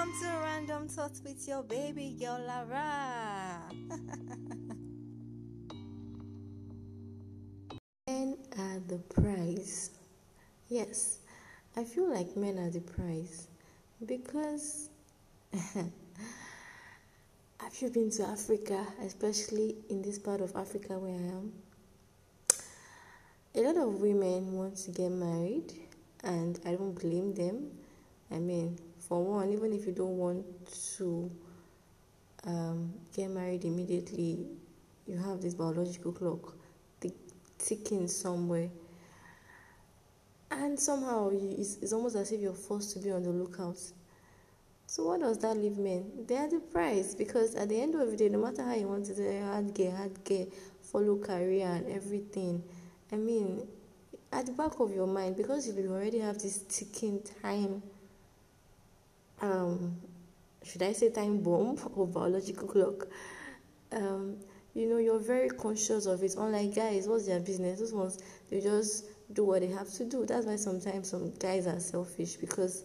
Welcome to Random Thoughts with your baby girl Lara. men are the prize. Yes, I feel like men are the prize because have you been to Africa, especially in this part of Africa where I am? A lot of women want to get married, and I don't blame them. I mean, for one, even if you don't want to um, get married immediately, you have this biological clock ticking somewhere. And somehow it's, it's almost as if you're forced to be on the lookout. So what does that leave men? They are prize because at the end of the day, no matter how you want to do hard get, hard get, follow career and everything. I mean, at the back of your mind, because you already have this ticking time um, should I say time bomb or biological clock? Um, you know, you're very conscious of it. Unlike guys, what's their business? Those ones, they just do what they have to do. That's why sometimes some guys are selfish because,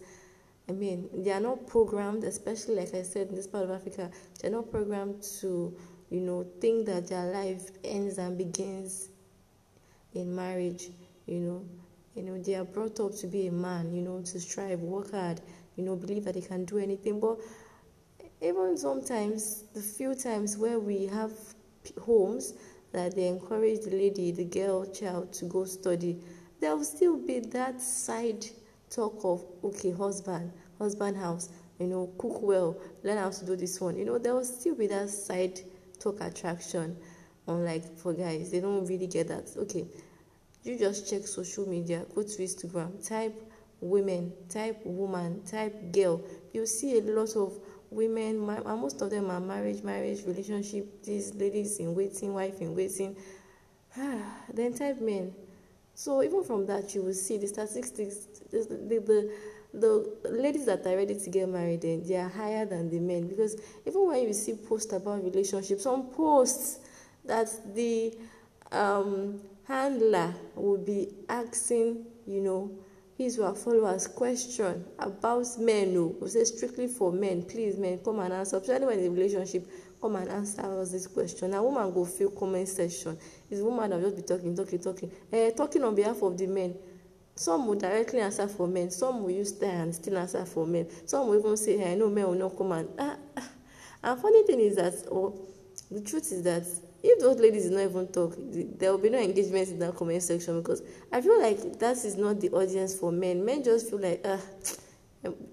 I mean, they are not programmed, especially like I said, in this part of Africa, they're not programmed to, you know, think that their life ends and begins in marriage, you know. You know, they are brought up to be a man, you know, to strive, work hard, you know, believe that they can do anything. But even sometimes, the few times where we have homes that they encourage the lady, the girl, child to go study, there will still be that side talk of, okay, husband, husband house, you know, cook well, learn how to do this one. You know, there will still be that side talk attraction. Unlike for guys, they don't really get that. Okay, you just check social media, go to Instagram, type women, type woman, type girl. You see a lot of women, most of them are marriage, marriage, relationship, these ladies in waiting, wife in waiting. then type men. So even from that, you will see the statistics, the, the, the, the ladies that are ready to get married, then they are higher than the men. Because even when you see posts about relationships, some posts that the um, handler will be asking, you know, his or her followers question about men no we say strictly for men please men come and answer. Especially when in a relationship come and answer us this question. Na woman go fill comment section. It's woman that just be talking talking talking. Eh talking on behalf of the men. Some will directly answer for men. Some will use style and still answer for men. Some will even say i know men will not come and ah ah. And funny thing is that or oh, the truth is that if those ladies did not even talk there will be no engagement in that comment section because i feel like that is not the audience for men. Men just feel like ah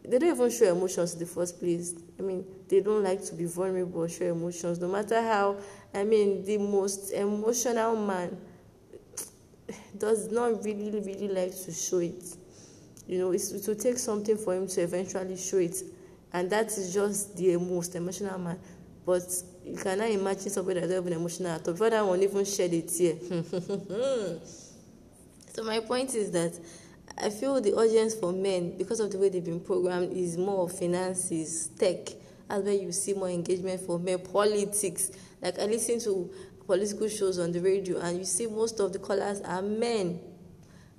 they don't even show emotions in the first place. I mean they don't like to be vulnerable show emotions. No matter how i mean the most emotional man does not really really like to show it. You know it will take something for him to eventually show it. And that is just the most emotional man but you cannot imagine somebody that's not even emotional at all before that one even shed a tear. So my point is that i feel the audience for men because of the way they've been programmed is more finances tech. That's where you see more engagement for men. Politics. Like i listen to political shows on the radio and you see most of the callers are men.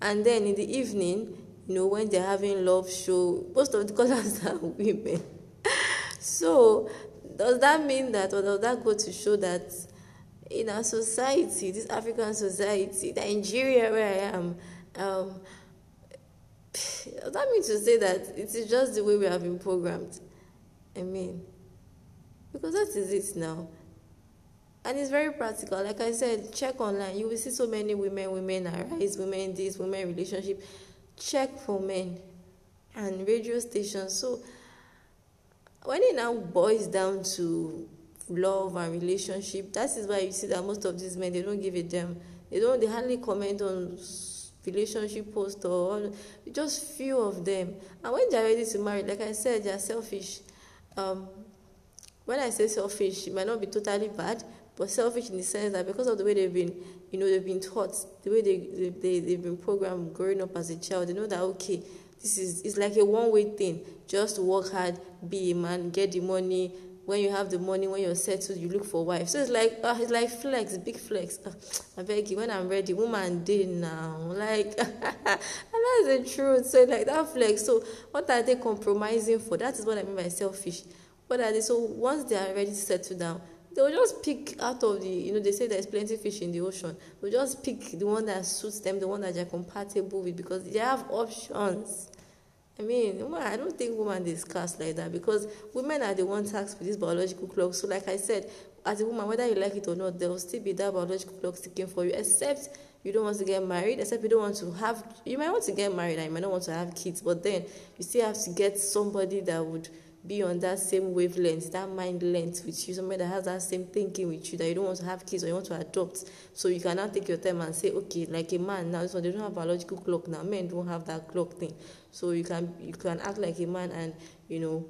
And then in the evening you know when they're having love show most of the callers are women. So does that mean that, or does that go to show that in our society, this African society, Nigeria where I am, um, does that mean to say that it is just the way we have been programmed? I mean, because that is it now. And it's very practical. Like I said, check online. You will see so many women, women arise, women this, women relationship. Check for men and radio stations. So when it now boils down to love and relationship that is why you see that most of these men they don't give a damn they don't they hardly comment on relationship post or just few of them. And when they're ready to marry, like I said, they're selfish. Um, when I say selfish, it might not be totally bad, but selfish in the sense that because of the way they've been, you know, they've been taught, the way they, they, they, they've been programmed growing up as a child, they know that, okay, this is it's like a one way thing. Just work hard, be a man, get the money. When you have the money, when you're settled, you look for wife. So it's like uh, it's like flex, big flex. Uh, I beg you, when I'm ready, woman did now. Like and that's the truth. So like that flex. So what are they compromising for? That is what I mean by selfish. What are they? So once they are ready to settle down, they'll just pick out of the, you know, they say there's plenty fish in the ocean. They'll just pick the one that suits them, the one that they're compatible with, because they have options. I mean, I don't think women discuss like that because women are the ones tasked with this biological clock. So, like I said, as a woman, whether you like it or not, there will still be that biological clock sticking for you, except you don't want to get married, except you don't want to have, you might want to get married and you might not want to have kids, but then you still have to get somebody that would be on that same wavelength, that mind length with you, somebody that has that same thinking with you, that you don't want to have kids or you want to adopt. So you cannot take your time and say, okay, like a man now, so they don't have biological clock now. Men don't have that clock thing. So you can you can act like a man and you know,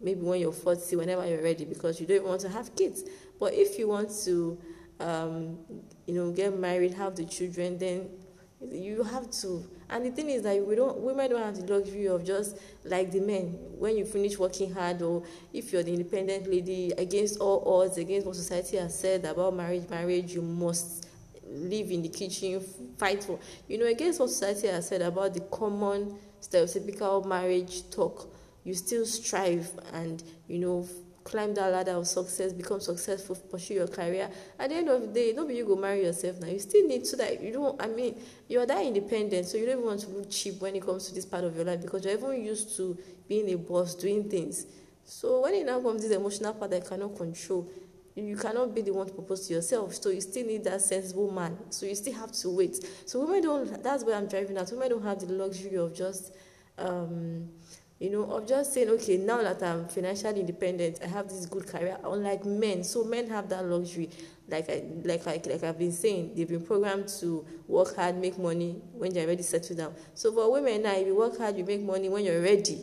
maybe when you're 40, whenever you're ready, because you don't want to have kids. But if you want to um, you know, get married, have the children, then you have to and the thing is that we don't women don't have the luxury of just like the men. When you finish working hard or if you're the independent lady against all odds against what society has said about marriage marriage you must live in the kitchen fight for you know against what society has said about the common stereotypical marriage talk you still strive and you know climb that ladder of success, become successful, pursue your career. At the end of the day, nobody you go marry yourself now. You still need to that you don't I mean, you're that independent, so you don't even want to look cheap when it comes to this part of your life because you're even used to being a boss, doing things. So when it now comes this emotional part that you cannot control, you cannot be the one to propose to yourself. So you still need that sensible man. So you still have to wait. So women don't that's where I'm driving at. Women don't have the luxury of just um you know, of just saying, okay, now that I'm financially independent, I have this good career. Unlike men, so men have that luxury. Like I, like I, like I've been saying, they've been programmed to work hard, make money when they're ready, settle down. So for women now, if you work hard, you make money when you're ready.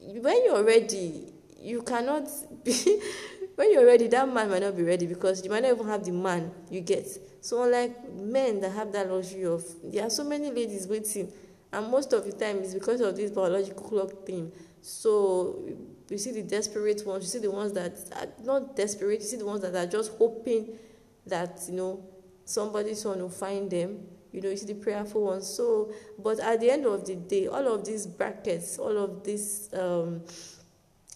When you're ready, you cannot be. when you're ready, that man might not be ready because you might not even have the man you get. So unlike men that have that luxury of, there are so many ladies waiting and most of the time it's because of this biological clock thing. So you see the desperate ones you see the ones that are not desperate you see the ones that are just hoping that you know somebody soon will find them. You know you see the prayerful ones. So but at the end of the day all of these brackets all of these um,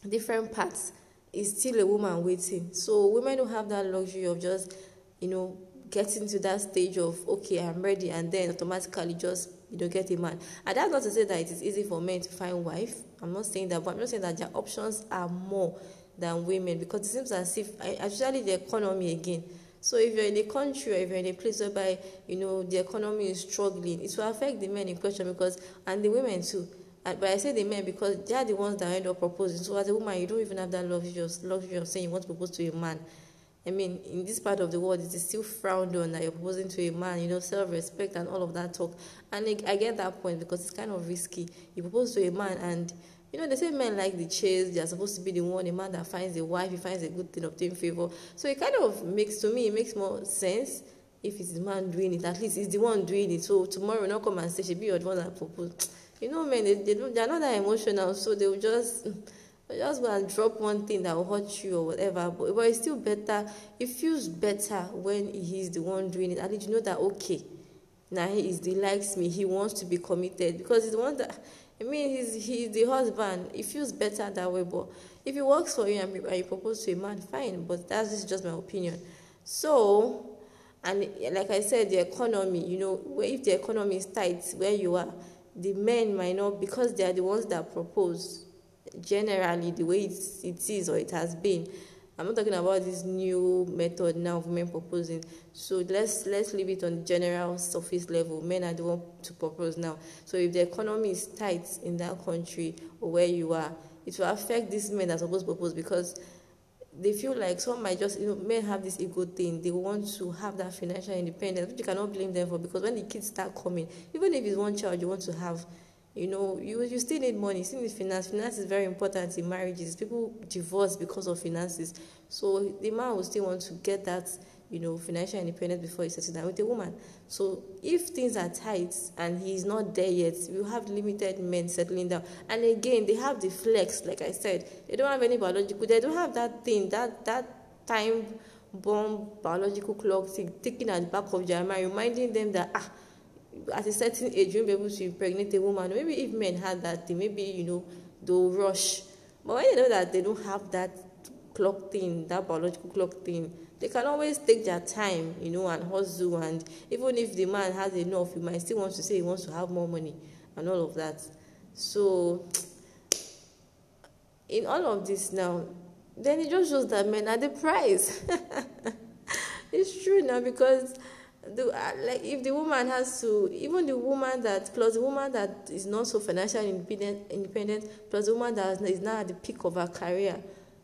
different parts is still a woman waiting. So women don't have that luxury of just you know getting to that stage of okay i'm ready and then automatically just you don't get a man. And that's not to say that it is easy for men to find wife. I'm not saying that, but I'm just saying that their options are more than women because it seems as if, actually, the economy again. So if you're in a country or if you're in a place whereby you know the economy is struggling, it will affect the men in question because and the women too. But I say the men because they are the ones that end up proposing. So as a woman, you don't even have that luxury of saying you want to propose to a man. I mean, in this part of the world, it is still frowned on that you're proposing to a man, you know, self respect and all of that talk. And I get that point because it's kind of risky. You propose to a man, and you know, they say men like the chase, they're supposed to be the one, a man that finds a wife, he finds a good thing, obtain favor. So it kind of makes, to me, it makes more sense if it's the man doing it. At least it's the one doing it. So tomorrow, not come and say, she be your one that proposed. You know, men, they, they, they're not that emotional, so they will just just go and drop one thing that will hurt you or whatever. But, but it's still better. It feels better when he's the one doing it. At least you know that okay, now he is the likes me. He wants to be committed because he's the one that. I mean, he's he's the husband. It feels better that way. But if it works for you and you propose to a man, fine. But that's just my opinion. So, and like I said, the economy. You know, if the economy is tight where you are, the men might not because they are the ones that propose generally the way it's, it is or it has been. I'm not talking about this new method now of men proposing. So let's let's leave it on general surface level. Men are the one to propose now. So if the economy is tight in that country or where you are, it will affect these men that are supposed to propose because they feel like some might just you know men have this ego thing they want to have that financial independence which you cannot blame them for because when the kids start coming even if it's one child you want to have you know you you still need money. You still need finance. Finance is very important in marriages. People divorce because of finances. So the man will still want to get that you know, financial independence before he settles down with a woman. So if things are tight and he's not there yet, we have limited men settling down. And again, they have the flex, like I said, they don't have any biological, they don't have that thing, that that time bomb biological clock ticking at the back of their mind, reminding them that ah, at a certain age you'll be able to impregnate a woman. Maybe if men had that thing, maybe you know they'll rush. But when they know that they don't have that clock thing, that biological clock thing, they can always take their time, you know, and hustle. And even if the man has enough, he might still want to say he wants to have more money and all of that. So, in all of this now, then it just shows that men are the prize. it's true now because the, uh, like if the woman has to even the woman that plus the woman that is not so financially independent independent plus the woman that is now at the peak of her career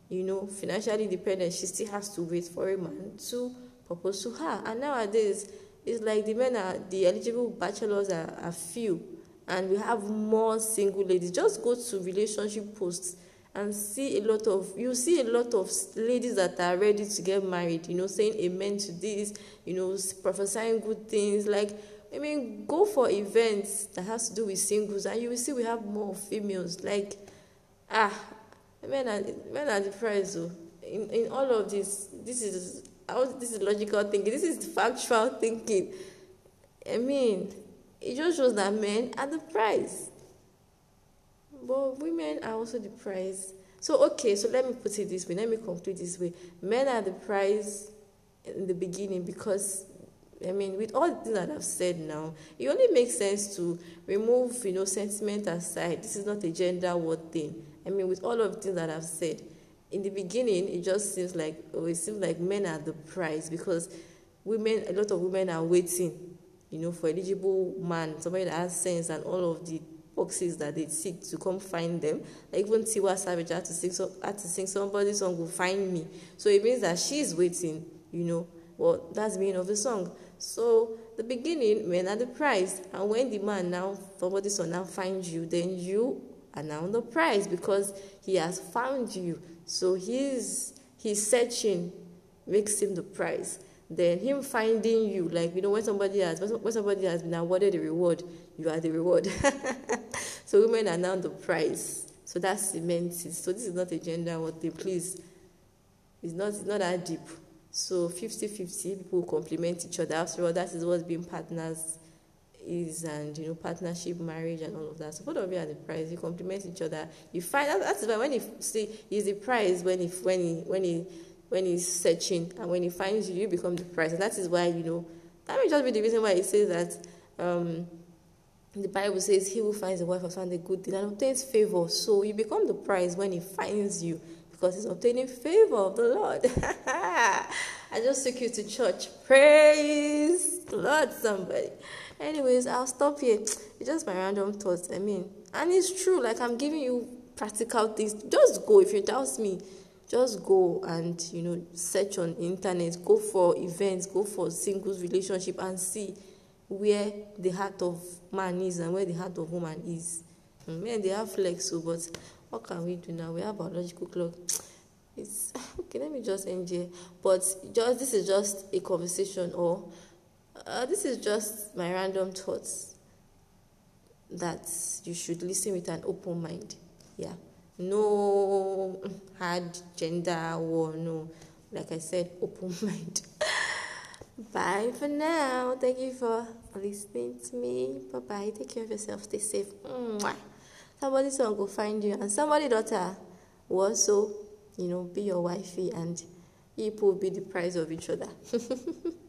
you know, financially dependent, she still has to wait for a man to propose to her. And nowadays, it's like the men are, the eligible bachelors are, are few, and we have more single ladies. Just go to relationship posts and see a lot of you see a lot of ladies that are ready to get married you know saying amen to this you know prophesying good things like i mean go for events that has to do with singles and you will see we have more females like ah men are men are depressed. Oh. In in all of this, this is how this is logical thinking. This is factual thinking. I mean, it just shows that men are the prize. But women are also the prize. So okay, so let me put it this way. Let me conclude this way. Men are the prize in the beginning because I mean, with all the things that I've said now, it only makes sense to remove, you know, sentiment aside. This is not a gender war thing. I mean, with all of the things that I've said, in the beginning, it just seems like, oh, it seems like men are the prize because women, a lot of women are waiting, you know, for eligible man, somebody that has sense and all of the boxes that they seek to come find them. Like even Tiwa Savage had to sing, so, had to sing somebody's son will find me. So it means that she's waiting, you know. Well, that's the meaning of the song. So the beginning, men are the prize, and when the man now, somebody's son now finds you, then you and now the prize because he has found you. So he's he's searching makes him the prize. Then him finding you, like you know, when somebody has when somebody has been awarded a reward, you are the reward. so women are now the prize. So that's cements So this is not a gender what they please. It's not it's not that deep. So 50-50, people complement each other. After all, that is what's being partners is and you know partnership marriage and all of that so both of you are the prize you complement each other you find that, that's why when he see he's the prize when he when he when he when he's searching and when he finds you you become the prize and that is why you know that may just be the reason why he says that um the Bible says he who finds a wife has found a good thing and obtains favor. So you become the prize when he finds you because he's obtaining favor of the Lord. I just took you to church. Praise the Lord, somebody. Anyways, I'll stop here. It's just my random thoughts. I mean, and it's true. Like I'm giving you practical things. Just go if you doubt me. Just go and you know search on internet. Go for events. Go for singles relationship and see where the heart of man is and where the heart of woman is. Men they have flex, so but what can we do now? We have biological clock. It's okay. Let me just end here. But just this is just a conversation or uh, this is just my random thoughts that you should listen with an open mind. Yeah. No hard gender war, no. Like I said, open mind. Bye for now. Thank you for listening to me. Bye bye. Take care of yourself. Stay safe. Mwah. Somebody son go find you, and somebody daughter will also, you know, be your wifey, and people will be the prize of each other.